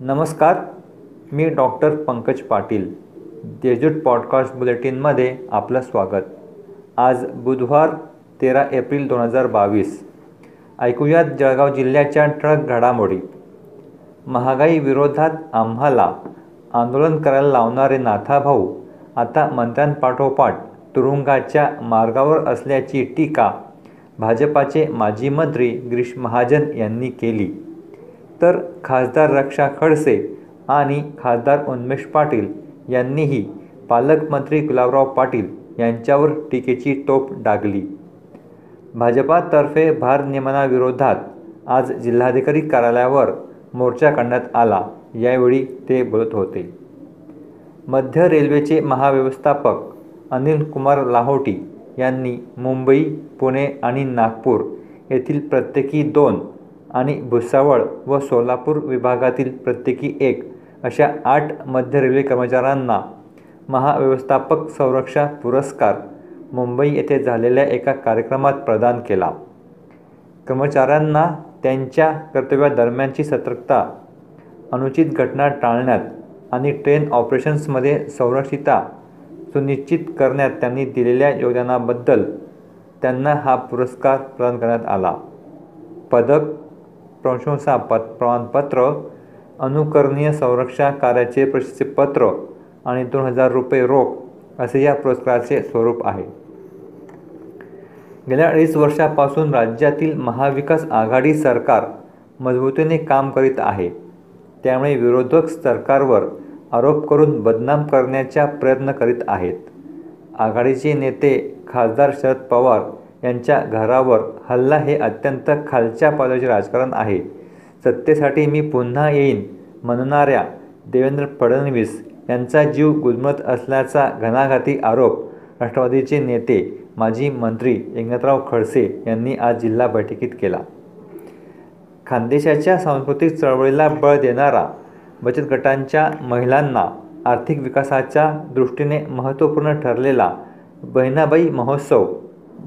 नमस्कार मी डॉक्टर पंकज पाटील. देजूट पॉडकास्ट बुलेटिनमध्ये आपलं स्वागत. आज बुधवार तेरा एप्रिल दोन हजार बावीस. ऐकूयात जळगाव जिल्ह्याच्या ट्रक घडामोडी. महागाई विरोधात आम्हाला आंदोलन करायला लावणारे नाथाभाऊ आता मंत्र्यांपाठोपाठ तुरुंगाच्या मार्गावर असल्याची टीका भाजपाचे माजी मंत्री गिरीश महाजन यांनी केली. तर खासदार रक्षा खडसे आणि खासदार उन्मेष पाटील यांनीही पालकमंत्री गुलाबराव पाटील यांच्यावर टीकेची टोप डागली. भाजपातर्फे भारनियमनाविरोधात आज जिल्हाधिकारी कार्यालयावर मोर्चा काढण्यात आला. यावेळी ते बोलत होते. मध्य रेल्वेचे महाव्यवस्थापक अनिल कुमार लाहोटी यांनी मुंबई पुणे आणि नागपूर येथील प्रत्येकी दोन आणि भुसावळ व सोलापूर विभागातील प्रत्येकी एक अशा आठ मध्य रेल्वे कर्मचाऱ्यांना महाव्यवस्थापक संरक्षा पुरस्कार मुंबई येथे झालेल्या एका कार्यक्रमात प्रदान केला. कर्मचाऱ्यांना त्यांच्या कर्तव्यादरम्यानची सतर्कता अनुचित घटना टाळण्यात आणि ट्रेन ऑपरेशन्समध्ये संरक्षिता सुनिश्चित करण्यात त्यांनी दिलेल्या योगदानाबद्दल त्यांना हा पुरस्कार प्रदान करण्यात आला. पदक प्रशंसा पत प्रमाणपत्र अनुकरणीय संरक्षण कार्याचे प्रशस्तीपत्र आणि दोन हजार रुपये रोख असे या पुरस्काराचे स्वरूप आहे. गेल्या अडीच वर्षापासून राज्यातील महाविकास आघाडी सरकार मजबूतीने काम करीत आहे. त्यामुळे विरोधक सरकारवर आरोप करून बदनाम करण्याचा प्रयत्न करीत आहेत. आघाडीचे नेते खासदार शरद पवार यांच्या घरावर हल्ला हे अत्यंत खालच्या पातळीचे राजकारण आहे. सत्तेसाठी मी पुन्हा येईन म्हणणाऱ्या देवेंद्र फडणवीस यांचा जीव गुदमरत असल्याचा घणाघाती आरोप राष्ट्रवादीचे नेते माजी मंत्री एकनाथराव खडसे यांनी आज जिल्हा बैठकीत केला. खानदेशाच्या सांस्कृतिक चळवळीला बळ देणारा बचत गटांच्या महिलांना आर्थिक विकासाच्या दृष्टीने महत्त्वपूर्ण ठरलेला बहिणाबाई महोत्सव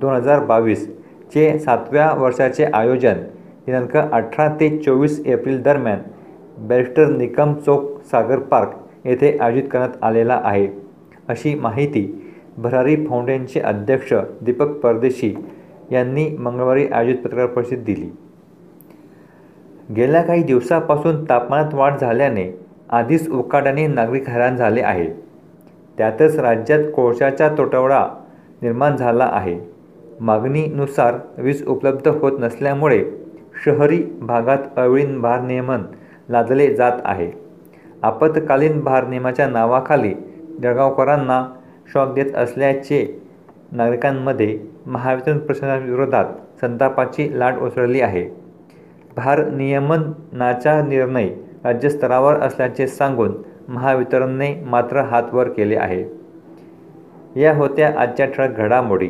दोन हजार बावीसचे सातव्या वर्षाचे आयोजन दिनांक अठरा ते चोवीस एप्रिल दरम्यान बॅरिस्टर निकम चौक सागर पार्क येथे आयोजित करण्यात आलेला आहे. अशी माहिती भरारी फाउंडेशनचे अध्यक्ष दीपक परदेशी यांनी मंगळवारी आयोजित पत्रकार परिषदेत दिली. गेल्या काही दिवसापासून तापमानात वाढ झाल्याने आधीच उकाड्याने नागरिक हैराण झाले आहे त्यातच राज्यात कोळशाचा तुटवडा निर्माण झाला आहे. मागणीनुसार वीज उपलब्ध होत नसल्यामुळे शहरी भागात अवळीन भारनियमन लादले जात आहे. आपत्कालीन भारनियमाच्या नावाखाली जळगावकरांना शॉक देत असल्याचे नागरिकांमध्ये महावितरण प्रशासनाविरोधात संतापाची लाट उसळली आहे. भारनियमनाचा निर्णय राज्यस्तरावर असल्याचे सांगून महावितरणने मात्र हात वर केले आहे. या होत्या आजच्या ठळक घडामोडी.